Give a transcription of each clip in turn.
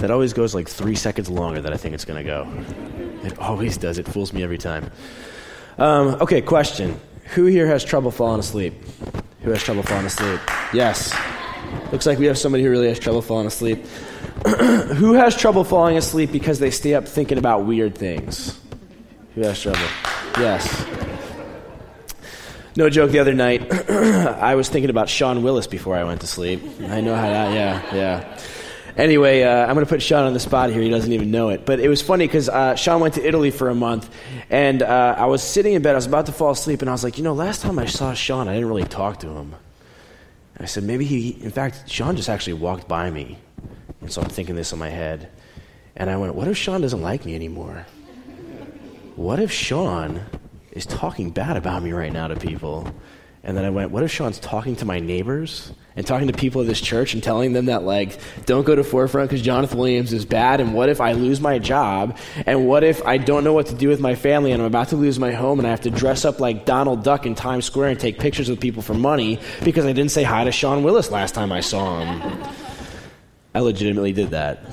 that always goes like three seconds longer than I think it's going to go. It always does. It fools me every time. Um, okay, question. Who here has trouble falling asleep? Who has trouble falling asleep? Yes. Looks like we have somebody who really has trouble falling asleep. who has trouble falling asleep because they stay up thinking about weird things? Who has trouble? Yes. No joke, the other night, I was thinking about Sean Willis before I went to sleep. I know how that, yeah, yeah. Anyway, uh, I'm going to put Sean on the spot here. He doesn't even know it. But it was funny because uh, Sean went to Italy for a month, and uh, I was sitting in bed. I was about to fall asleep, and I was like, you know, last time I saw Sean, I didn't really talk to him. I said, maybe he, in fact, Sean just actually walked by me. And so I'm thinking this in my head. And I went, what if Sean doesn't like me anymore? What if Sean is talking bad about me right now to people. And then I went, what if Sean's talking to my neighbors and talking to people of this church and telling them that, like, don't go to Forefront because Jonathan Williams is bad? And what if I lose my job? And what if I don't know what to do with my family and I'm about to lose my home and I have to dress up like Donald Duck in Times Square and take pictures with people for money because I didn't say hi to Sean Willis last time I saw him? I legitimately did that.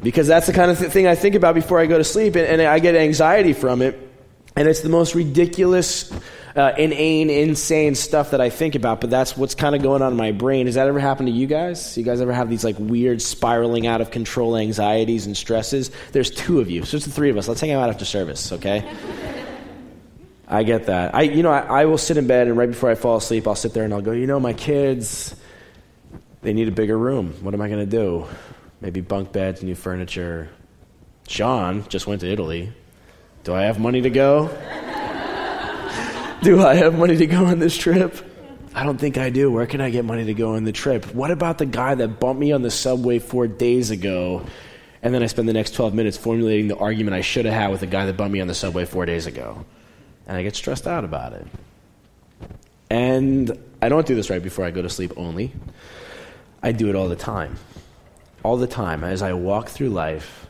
Because that's the kind of th- thing I think about before I go to sleep, and, and I get anxiety from it. And it's the most ridiculous, uh, inane, insane stuff that I think about, but that's what's kind of going on in my brain. Has that ever happened to you guys? You guys ever have these like weird spiraling out of control anxieties and stresses? There's two of you, so it's the three of us. Let's hang out after service, okay? I get that. I, you know, I, I will sit in bed and right before I fall asleep, I'll sit there and I'll go, you know, my kids, they need a bigger room. What am I going to do? Maybe bunk beds, new furniture. Sean just went to Italy. Do I have money to go? Do I have money to go on this trip? I don't think I do. Where can I get money to go on the trip? What about the guy that bumped me on the subway four days ago? And then I spend the next 12 minutes formulating the argument I should have had with the guy that bumped me on the subway four days ago. And I get stressed out about it. And I don't do this right before I go to sleep only. I do it all the time. All the time. As I walk through life,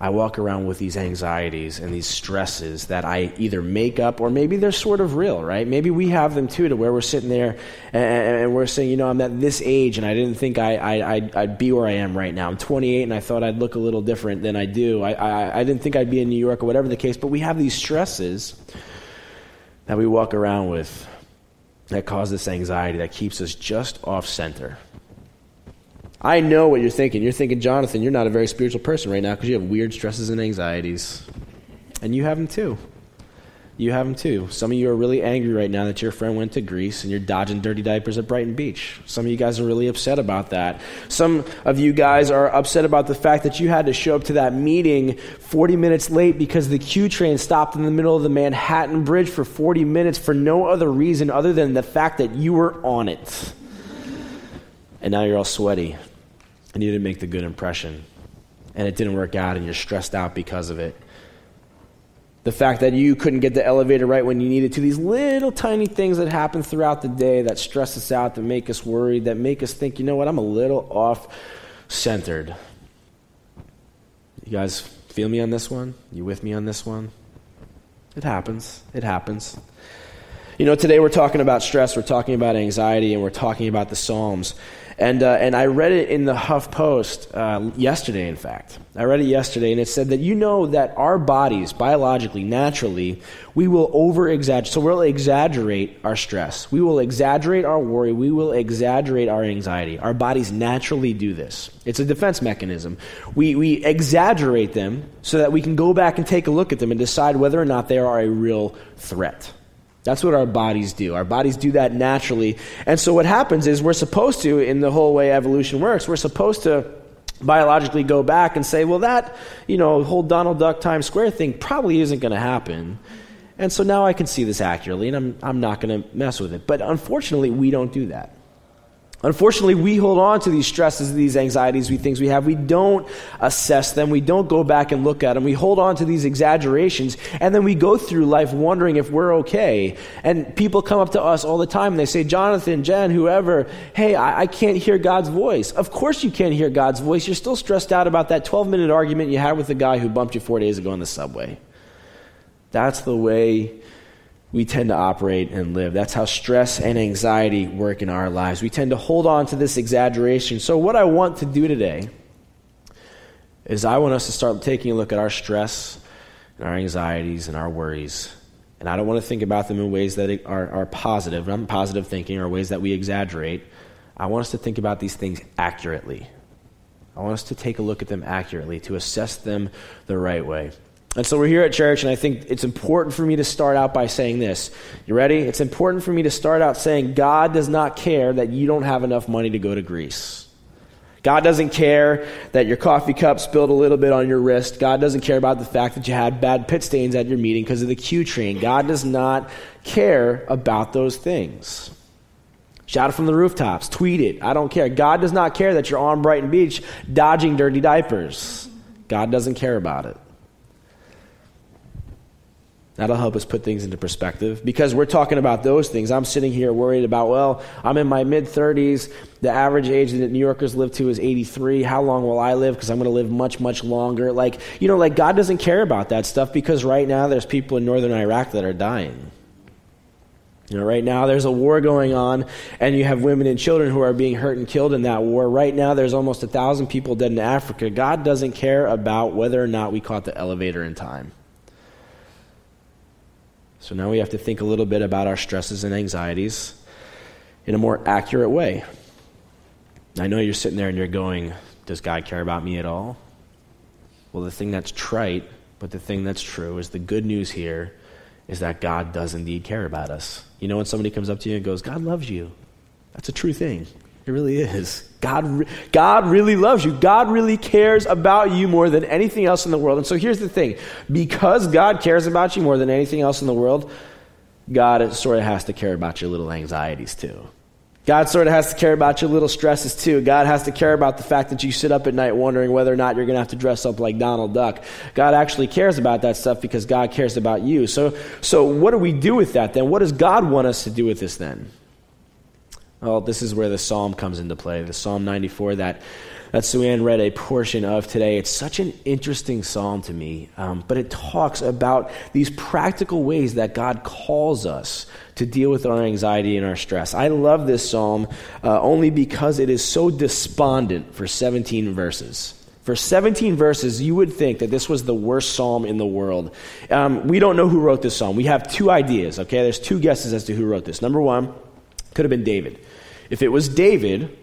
I walk around with these anxieties and these stresses that I either make up or maybe they're sort of real, right? Maybe we have them too, to where we're sitting there and, and we're saying, you know, I'm at this age and I didn't think I, I, I'd, I'd, be where I am right now. I'm 28 and I thought I'd look a little different than I do. I, I, I didn't think I'd be in New York or whatever the case, but we have these stresses that we walk around with that cause this anxiety that keeps us just off center. I know what you're thinking. You're thinking, Jonathan, you're not a very spiritual person right now because you have weird stresses and anxieties. And you have them too. You have them too. Some of you are really angry right now that your friend went to Greece and you're dodging dirty diapers at Brighton Beach. Some of you guys are really upset about that. Some of you guys are upset about the fact that you had to show up to that meeting 40 minutes late because the Q train stopped in the middle of the Manhattan Bridge for 40 minutes for no other reason other than the fact that you were on it. And now you're all sweaty and you didn't make the good impression. And it didn't work out, and you're stressed out because of it. The fact that you couldn't get the elevator right when you needed to, these little tiny things that happen throughout the day that stress us out, that make us worried, that make us think, you know what, I'm a little off centered. You guys feel me on this one? You with me on this one? It happens. It happens. You know, today we're talking about stress, we're talking about anxiety, and we're talking about the Psalms. And, uh, and I read it in the Huff Post uh, yesterday, in fact. I read it yesterday, and it said that you know that our bodies, biologically, naturally, we will over exaggerate. So we'll exaggerate our stress. We will exaggerate our worry. We will exaggerate our anxiety. Our bodies naturally do this. It's a defense mechanism. We, we exaggerate them so that we can go back and take a look at them and decide whether or not they are a real threat. That's what our bodies do. Our bodies do that naturally. And so what happens is we're supposed to, in the whole way evolution works, we're supposed to biologically go back and say, well, that, you know, whole Donald Duck Times Square thing probably isn't going to happen. And so now I can see this accurately, and I'm, I'm not going to mess with it. But unfortunately, we don't do that. Unfortunately, we hold on to these stresses, these anxieties, we things we have. We don't assess them. We don't go back and look at them. We hold on to these exaggerations, and then we go through life wondering if we're okay. And people come up to us all the time and they say, Jonathan, Jen, whoever, hey, I, I can't hear God's voice. Of course you can't hear God's voice. You're still stressed out about that 12 minute argument you had with the guy who bumped you four days ago on the subway. That's the way we tend to operate and live. That's how stress and anxiety work in our lives. We tend to hold on to this exaggeration. So, what I want to do today is I want us to start taking a look at our stress and our anxieties and our worries. And I don't want to think about them in ways that are, are positive, not positive thinking, or ways that we exaggerate. I want us to think about these things accurately. I want us to take a look at them accurately, to assess them the right way. And so we're here at church, and I think it's important for me to start out by saying this. You ready? It's important for me to start out saying God does not care that you don't have enough money to go to Greece. God doesn't care that your coffee cup spilled a little bit on your wrist. God doesn't care about the fact that you had bad pit stains at your meeting because of the Q train. God does not care about those things. Shout it from the rooftops. Tweet it. I don't care. God does not care that you're on Brighton Beach dodging dirty diapers. God doesn't care about it. That'll help us put things into perspective because we're talking about those things. I'm sitting here worried about, well, I'm in my mid 30s. The average age that New Yorkers live to is 83. How long will I live? Because I'm going to live much, much longer. Like, you know, like God doesn't care about that stuff because right now there's people in northern Iraq that are dying. You know, right now there's a war going on, and you have women and children who are being hurt and killed in that war. Right now there's almost a thousand people dead in Africa. God doesn't care about whether or not we caught the elevator in time. So now we have to think a little bit about our stresses and anxieties in a more accurate way. I know you're sitting there and you're going, Does God care about me at all? Well, the thing that's trite, but the thing that's true is the good news here is that God does indeed care about us. You know, when somebody comes up to you and goes, God loves you, that's a true thing. It really is. God, God really loves you. God really cares about you more than anything else in the world. And so here's the thing because God cares about you more than anything else in the world, God sort of has to care about your little anxieties too. God sort of has to care about your little stresses too. God has to care about the fact that you sit up at night wondering whether or not you're going to have to dress up like Donald Duck. God actually cares about that stuff because God cares about you. So, so what do we do with that then? What does God want us to do with this then? Well, this is where the psalm comes into play. The Psalm 94 that, that Suanne read a portion of today. It's such an interesting psalm to me, um, but it talks about these practical ways that God calls us to deal with our anxiety and our stress. I love this psalm uh, only because it is so despondent for 17 verses. For 17 verses, you would think that this was the worst psalm in the world. Um, we don't know who wrote this psalm. We have two ideas, okay? There's two guesses as to who wrote this. Number one, could have been David. If it was David,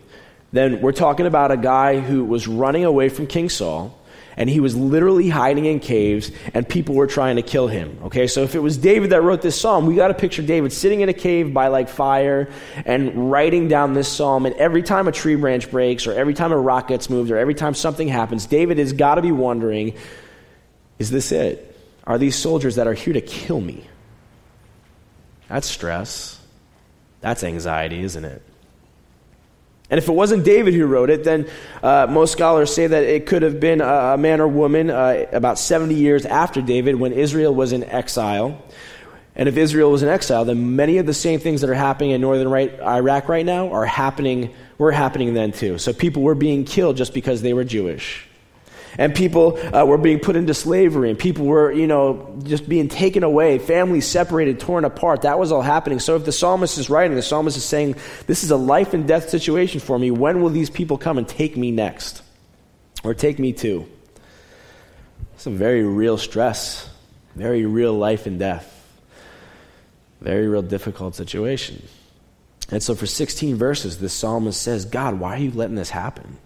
then we're talking about a guy who was running away from King Saul and he was literally hiding in caves and people were trying to kill him. Okay, so if it was David that wrote this psalm, we got to picture of David sitting in a cave by like fire and writing down this psalm. And every time a tree branch breaks or every time a rock gets moved or every time something happens, David has got to be wondering is this it? Are these soldiers that are here to kill me? That's stress. That's anxiety, isn't it? And if it wasn't David who wrote it, then uh, most scholars say that it could have been a, man or woman uh, about 70 years after David when Israel was in exile. And if Israel was in exile, then many of the same things that are happening in northern right, Iraq right now are happening, were happening then too. So people were being killed just because they were Jewish and people uh, were being put into slavery, and people were, you know, just being taken away, families separated, torn apart. That was all happening. So if the psalmist is writing, the psalmist is saying, This is a life and death situation for me. When will these people come and take me next? Or take me? It's a very real stress, very real life and death, very real difficult situation. And so for 16 verses, the psalmist says, God, why are you letting this happen?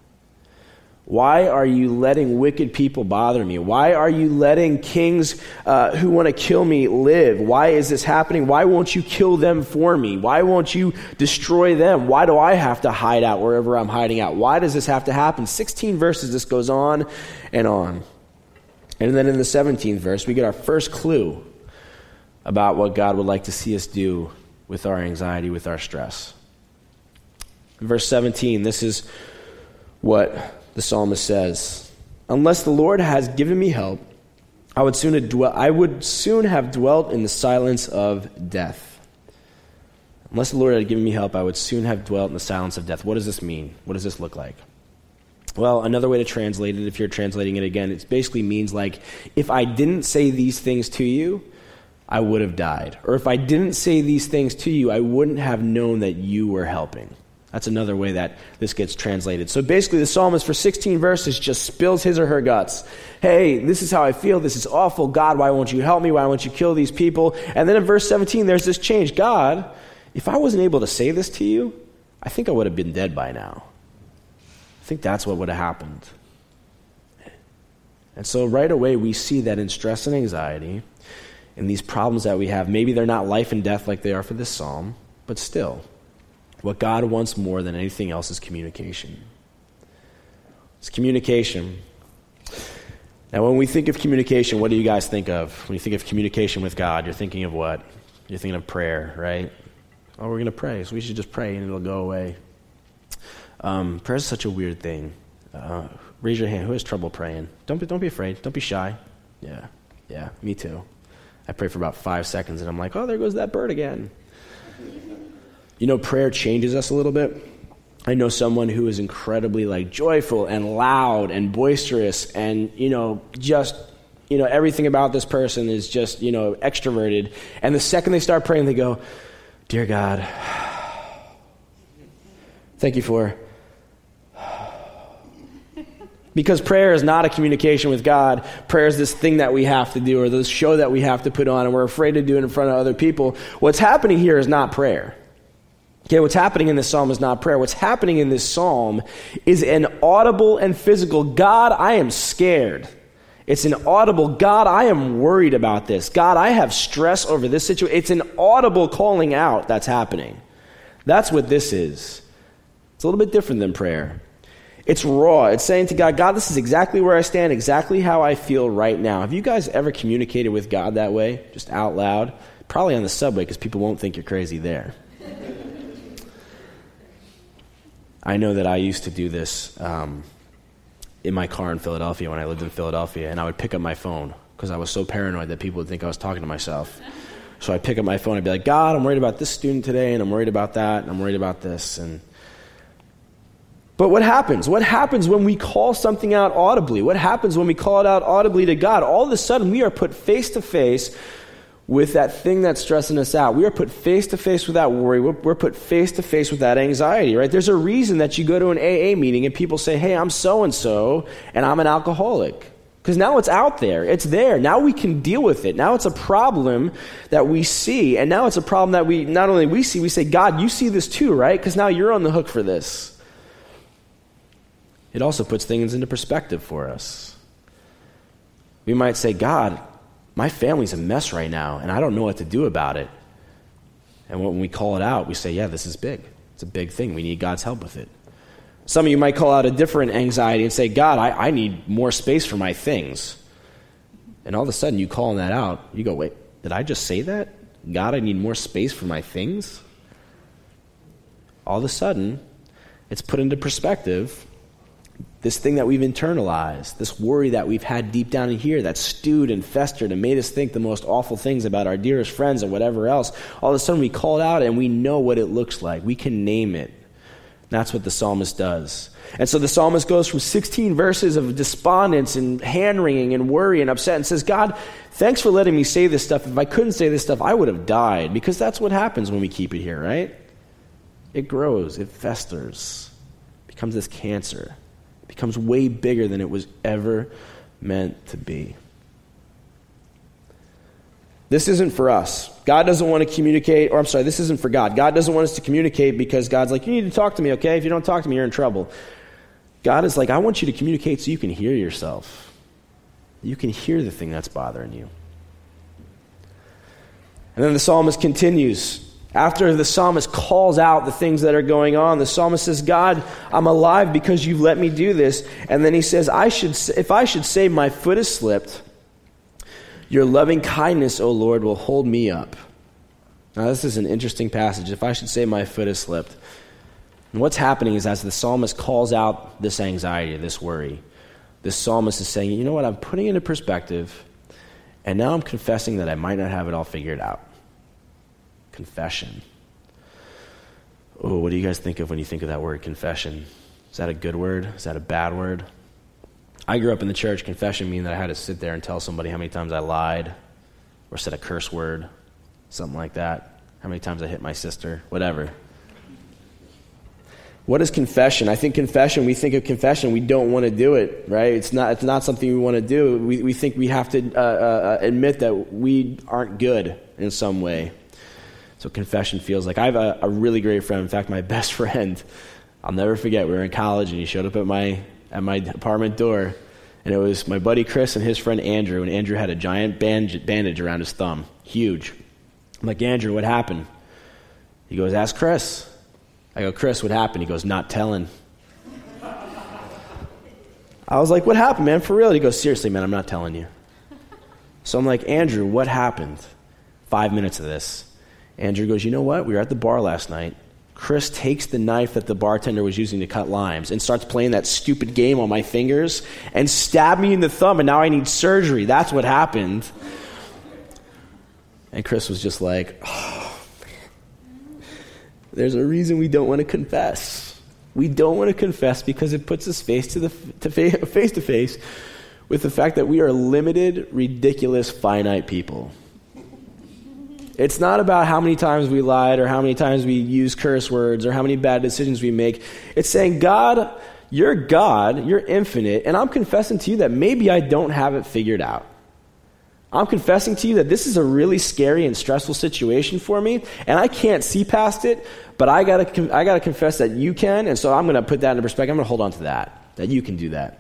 Why are you letting wicked people bother me? Why are you letting kings uh, who want to kill me live? Why is this happening? Why won't you kill them for me? Why won't you destroy them? Why do I have to hide out wherever I'm hiding out? Why does this have to happen? 16 verses, this goes on and on. And then in the 17th verse, we get our first clue about what God would like to see us do with our anxiety, with our stress. verse 17, this is what the psalmist says, Unless the Lord has given me help, I would soon I would soon have dwelt in the silence of death. Unless the Lord had given me help, I would soon have dwelt in the silence of death. What does this mean? What does this look like? Well, another way to translate it, if you're translating it again, it basically means like, if I didn't say these things to you, I would have died. Or if I didn't say these things to you, I wouldn't have known that you were helping. That's another way that this gets translated. So basically, the psalmist for 16 verses just spills his or her guts. Hey, this is how I feel. This is awful. God, why won't you help me? Why won't you kill these people? And then in verse 17, there's this change. God, if I wasn't able to say this to you, I think I would have been dead by now. I think that's what would have happened. And so right away, we see that in stress and anxiety, and these problems that we have, maybe they're not life and death like they are for this psalm, but still what God wants more than anything else is communication. It's communication. Now, when we think of communication, what do you guys think of? When you think of communication with God, you're thinking of what? You're thinking of prayer, right? Oh, we're going to pray, so we should just pray and it'll go away. Um, prayer is such a weird thing. Uh, raise your hand. Who has trouble praying? Don't be, don't be afraid. Don't be shy. Yeah, yeah, me too. I pray for about five seconds and I'm like, oh, there goes that bird again. You know, prayer changes us a little bit. I know someone who is incredibly like joyful and loud and boisterous and, you know, just you know, everything about this person is just, you know, extroverted. And the second they start praying, they go, Dear God, thank you for. Because prayer is not a communication with God. Prayer is this thing that we have to do or this show that we have to put on, and we're afraid to do it in front of other people. What's happening here is not prayer. Okay, what's happening in this psalm is not prayer. What's happening in this psalm is an audible and physical God, I am scared. It's an audible God, I am worried about this. God, I have stress over this situation. It's an audible calling out that's happening. That's what this is. It's a little bit different than prayer. It's raw. It's saying to God, God, this is exactly where I stand, exactly how I feel right now. Have you guys ever communicated with God that way, just out loud? Probably on the subway because people won't think you're crazy there. I know that I used to do this um, in my car in Philadelphia when I lived in Philadelphia, and I would pick up my phone because I was so paranoid that people would think I was talking to myself. So I'd pick up my phone I'd be like, God, I'm worried about this student today, and I'm worried about that, and I'm worried about this. And but what happens? What happens when we call something out audibly? What happens when we call it out audibly to God? All of a sudden, we are put face to face with that thing that's stressing us out. We are put face to face with that worry. We're, we're put face to face with that anxiety, right? There's a reason that you go to an AA meeting and people say, hey, I'm so and so, and I'm an alcoholic. Because now it's out there. It's there. Now we can deal with it. Now it's a problem that we see. And now it's a problem that we not only we see, we say, God, you see this too, right? Because now you're on the hook for this. It also puts things into perspective for us. We might say, God, my family's a mess right now, and I don't know what to do about it. And when we call it out, we say, yeah, this is big. It's a big thing. We need God's help with it. Some of you might call out a different anxiety and say, God, I, I need more space for my things. And all of a sudden, you calling that out, you go, wait, did I just say that? God, I need more space for my things? All of a sudden, it's put into perspective this thing that we've internalized, this worry that we've had deep down in here that stewed and festered and made us think the most awful things about our dearest friends and whatever else, all of a sudden we call it out and we know what it looks like. We can name it. That's what the psalmist does. And so the psalmist goes from 16 verses of despondence and hand wringing and worry and upset and says, God, thanks for letting me say this stuff. If I couldn't say this stuff, I would have died. Because that's what happens when we keep it here, right? It grows, it festers, becomes this cancer becomes way bigger than it was ever meant to be. This isn't for us. God doesn't want to communicate, or I'm sorry, this isn't for God. God doesn't want us to communicate because God's like, you need to talk to me, okay? If you don't talk to me, you're in trouble. God is like, I want you to communicate so you can hear yourself. You can hear the thing that's bothering you. And then the psalmist continues after the psalmist calls out the things that are going on, the psalmist says, God, I'm alive because you've let me do this. And then he says, I should, if I should say my foot has slipped, your loving kindness, O Lord, will hold me up. Now, this is an interesting passage. If I should say my foot has slipped. And what's happening is as the psalmist calls out this anxiety, this worry, the psalmist is saying, you know what, I'm putting it into perspective, and now I'm confessing that I might not have it all figured out confession. Oh, what do you guys think of when you think of that word confession? Is that a good word? Is that a bad word? I grew up in the church. Confession meaning that I had to sit there and tell somebody how many times I lied or said a curse word, something like that. How many times I hit my sister, whatever. What is confession? I think confession, we think of confession, we don't want to do it, right? It's not, it's not something we want to do. We, we think we have to uh, uh, admit that we aren't good in some way. So confession feels like. I have a, a really great friend. In fact, my best friend, I'll never forget, we were in college and he showed up at my, at my apartment door. And it was my buddy Chris and his friend Andrew. And Andrew had a giant bandage around his thumb, huge. I'm like, Andrew, what happened? He goes, Ask Chris. I go, Chris, what happened? He goes, Not telling. I was like, What happened, man? For real? He goes, Seriously, man, I'm not telling you. So I'm like, Andrew, what happened? Five minutes of this. Andrew goes, You know what? We were at the bar last night. Chris takes the knife that the bartender was using to cut limes and starts playing that stupid game on my fingers and stabbed me in the thumb, and now I need surgery. That's what happened. And Chris was just like, oh, There's a reason we don't want to confess. We don't want to confess because it puts us face to, the, to face to face with the fact that we are limited, ridiculous, finite people. It's not about how many times we lied or how many times we use curse words or how many bad decisions we make. It's saying, God, you're God, you're infinite, and I'm confessing to you that maybe I don't have it figured out. I'm confessing to you that this is a really scary and stressful situation for me, and I can't see past it, but I gotta, I gotta confess that you can, and so I'm gonna put that into perspective. I'm gonna hold on to that, that you can do that.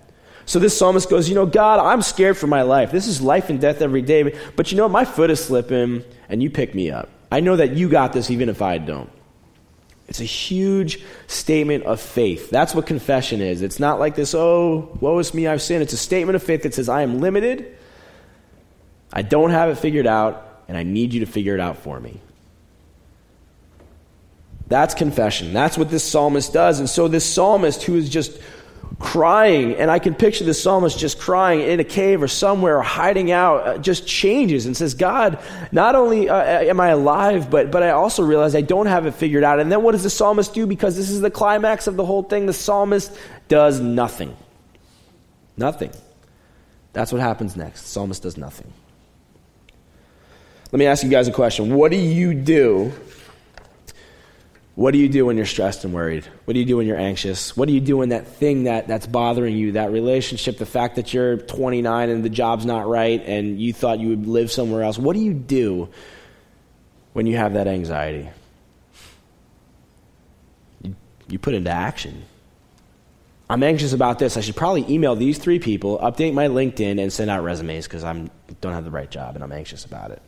So this psalmist goes, You know, God, I'm scared for my life. This is life and death every day, but you know, my foot is slipping, and you pick me up. I know that you got this even if I don't. It's a huge statement of faith. That's what confession is. It's not like this, oh, woe is me, I've sinned. It's a statement of faith that says, I am limited. I don't have it figured out, and I need you to figure it out for me. That's confession. That's what this psalmist does. And so, this psalmist who is just crying, and I can picture the psalmist just crying in a cave or somewhere or hiding out, uh, just changes and says, God, not only uh, am I alive, but, but I also realize I don't have it figured out. And then what does the psalmist do? Because this is the climax of the whole thing. The psalmist does nothing. Nothing. That's what happens next. The psalmist does nothing. Let me ask you guys a question. What do you do? What do you do when you're stressed and worried? What do you do when you're anxious? What do you do when that thing that, that's bothering you, that relationship, the fact that you're 29 and the job's not right and you thought you would live somewhere else? What do you do when you have that anxiety? You, you put into action. I'm anxious about this. I should probably email these three people, update my LinkedIn, and send out resumes because I don't have the right job and I'm anxious about it.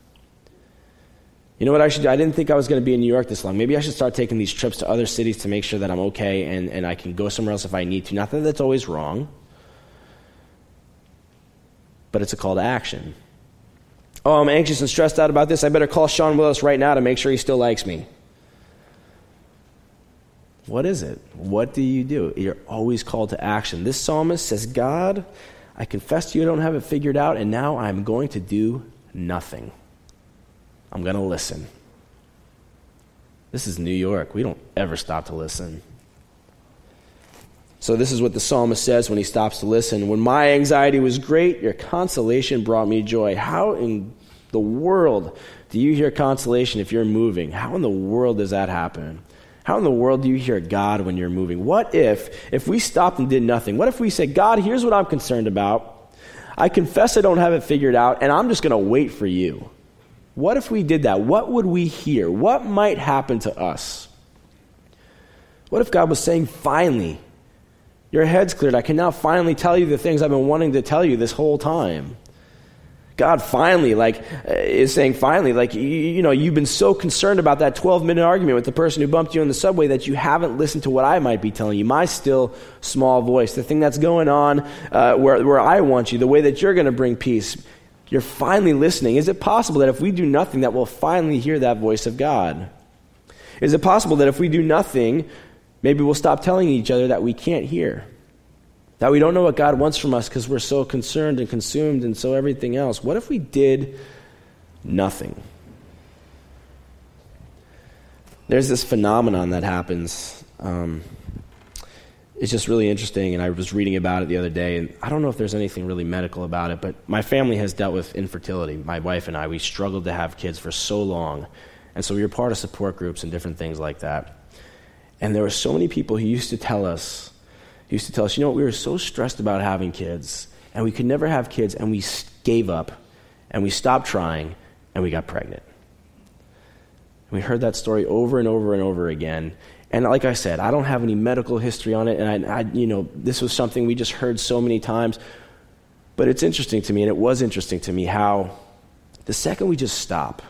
You know what I should do? I didn't think I was going to be in New York this long. Maybe I should start taking these trips to other cities to make sure that I'm okay and, and I can go somewhere else if I need to. Not that that's always wrong, but it's a call to action. Oh, I'm anxious and stressed out about this. I better call Sean Willis right now to make sure he still likes me. What is it? What do you do? You're always called to action. This psalmist says, God, I confess to you I don't have it figured out, and now I'm going to do nothing. I'm going to listen. This is New York. We don't ever stop to listen. So, this is what the psalmist says when he stops to listen. When my anxiety was great, your consolation brought me joy. How in the world do you hear consolation if you're moving? How in the world does that happen? How in the world do you hear God when you're moving? What if, if we stopped and did nothing? What if we said, God, here's what I'm concerned about. I confess I don't have it figured out, and I'm just going to wait for you. What if we did that? What would we hear? What might happen to us? What if God was saying, finally, your head's cleared. I can now finally tell you the things I've been wanting to tell you this whole time. God finally, like, is saying finally, like, you, you, know, you've been so concerned about that 12 minute argument with the person who bumped you in the subway that you haven't listened to what I might be telling you. My still small voice, the thing that's going on uh, where, where I want you, the way that you're going to bring peace you're finally listening. Is it possible that if we do nothing, that we'll finally hear that voice of God? Is it possible that if we do nothing, maybe we'll stop telling each other that we can't hear? That we don't know what God wants from us because we're so concerned and consumed and so everything else? What if we did nothing? There's this phenomenon that happens. Um, it's just really interesting. And I was reading about it the other day, and I don't know if there's anything really medical about it, but my family has dealt with infertility. My wife and I, we struggled to have kids for so long. And so we were part of support groups and different things like that. And there were so many people who used to tell us, used to tell us, you know what, we were so stressed about having kids, and we could never have kids, and we gave up, and we stopped trying, and we got pregnant. We heard that story over and over and over again. And like I said, I don't have any medical history on it, and I, I, you know, this was something we just heard so many times. But it's interesting to me, and it was interesting to me how the second we just stop,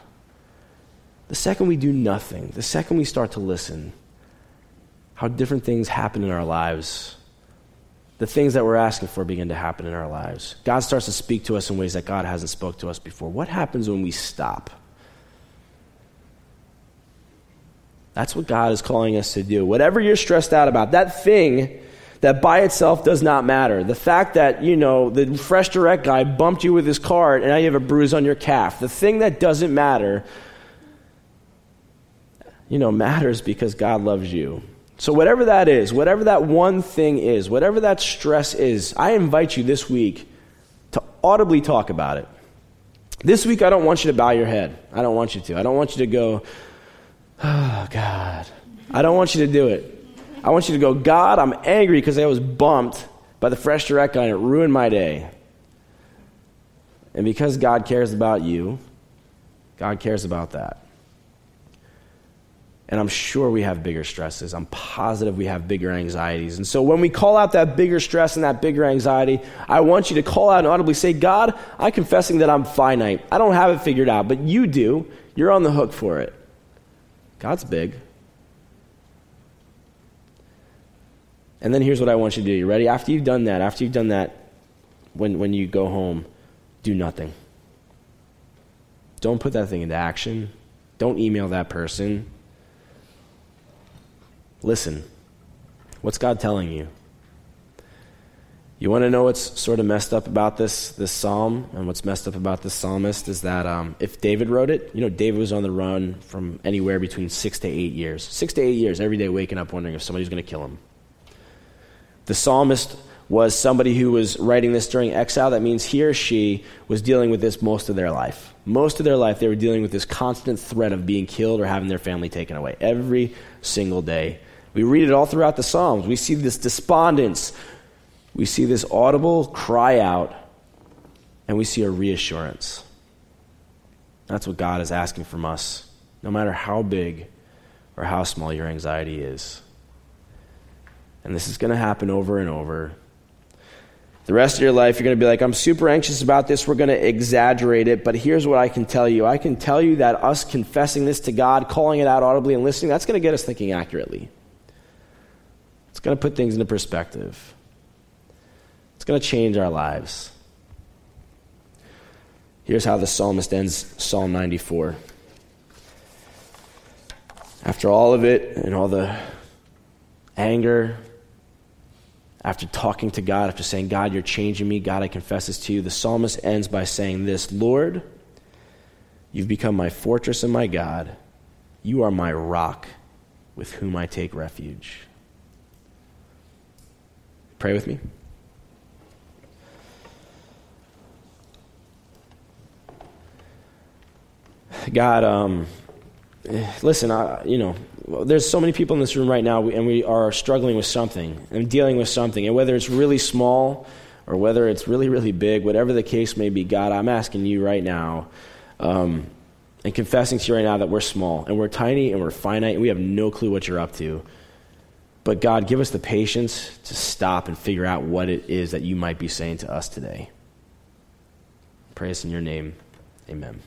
the second we do nothing, the second we start to listen, how different things happen in our lives. The things that we're asking for begin to happen in our lives. God starts to speak to us in ways that God hasn't spoke to us before. What happens when we stop? That's what God is calling us to do. Whatever you're stressed out about, that thing that by itself does not matter. The fact that, you know, the fresh direct guy bumped you with his car and now you have a bruise on your calf. The thing that doesn't matter, you know, matters because God loves you. So, whatever that is, whatever that one thing is, whatever that stress is, I invite you this week to audibly talk about it. This week, I don't want you to bow your head. I don't want you to. I don't want you to go, oh, God. I don't want you to do it. I want you to go, God, I'm angry because I was bumped by the Fresh Direct guy and it ruined my day. And because God cares about you, God cares about that. And I'm sure we have bigger stresses. I'm positive we have bigger anxieties. And so when we call out that bigger stress and that bigger anxiety, I want you to call out and audibly say, God, I'm confessing that I'm finite. I don't have it figured out, but you do. You're on the hook for it. God's big. And then here's what I want you to do. You ready? After you've done that, after you've done that, when, when you go home, do nothing. Don't put that thing into action. Don't email that person. Listen. What's God telling you? You want to know what's sort of messed up about this, this psalm and what's messed up about this psalmist is that um, if David wrote it, you know, David was on the run from anywhere between six to eight years. Six to eight years, every day waking up wondering if somebody's going to kill him. The psalmist was somebody who was writing this during exile. That means he or she was dealing with this most of their life. Most of their life, they were dealing with this constant threat of being killed or having their family taken away every single day we read it all throughout the Psalms. We see this despondence. We see this audible cry out, and we see a reassurance. That's what God is asking from us, no matter how big or how small your anxiety is. And this is going to happen over and over. The rest of your life, you're going to be like, I'm super anxious about this. We're going to exaggerate it. But here's what I can tell you I can tell you that us confessing this to God, calling it out audibly, and listening, that's going to get us thinking accurately. It's going to put things into perspective. It's going to change our lives. Here's how the psalmist ends Psalm 94. After all of it and all the anger, after talking to God, after saying, God, you're changing me, God, I confess this to you, the psalmist ends by saying this Lord, you've become my fortress and my God. You are my rock with whom I take refuge. Pray with me. God, um, listen, I, you know, there's so many people in this room right now, and we are struggling with something and dealing with something. And whether it's really small or whether it's really, really big, whatever the case may be, God, I'm asking you right now um, and confessing to you right now that we're small and we're tiny and we're finite and we have no clue what you're up to. But God, give us the patience to stop and figure out what it is that you might be saying to us today. Pray us in your name. Amen.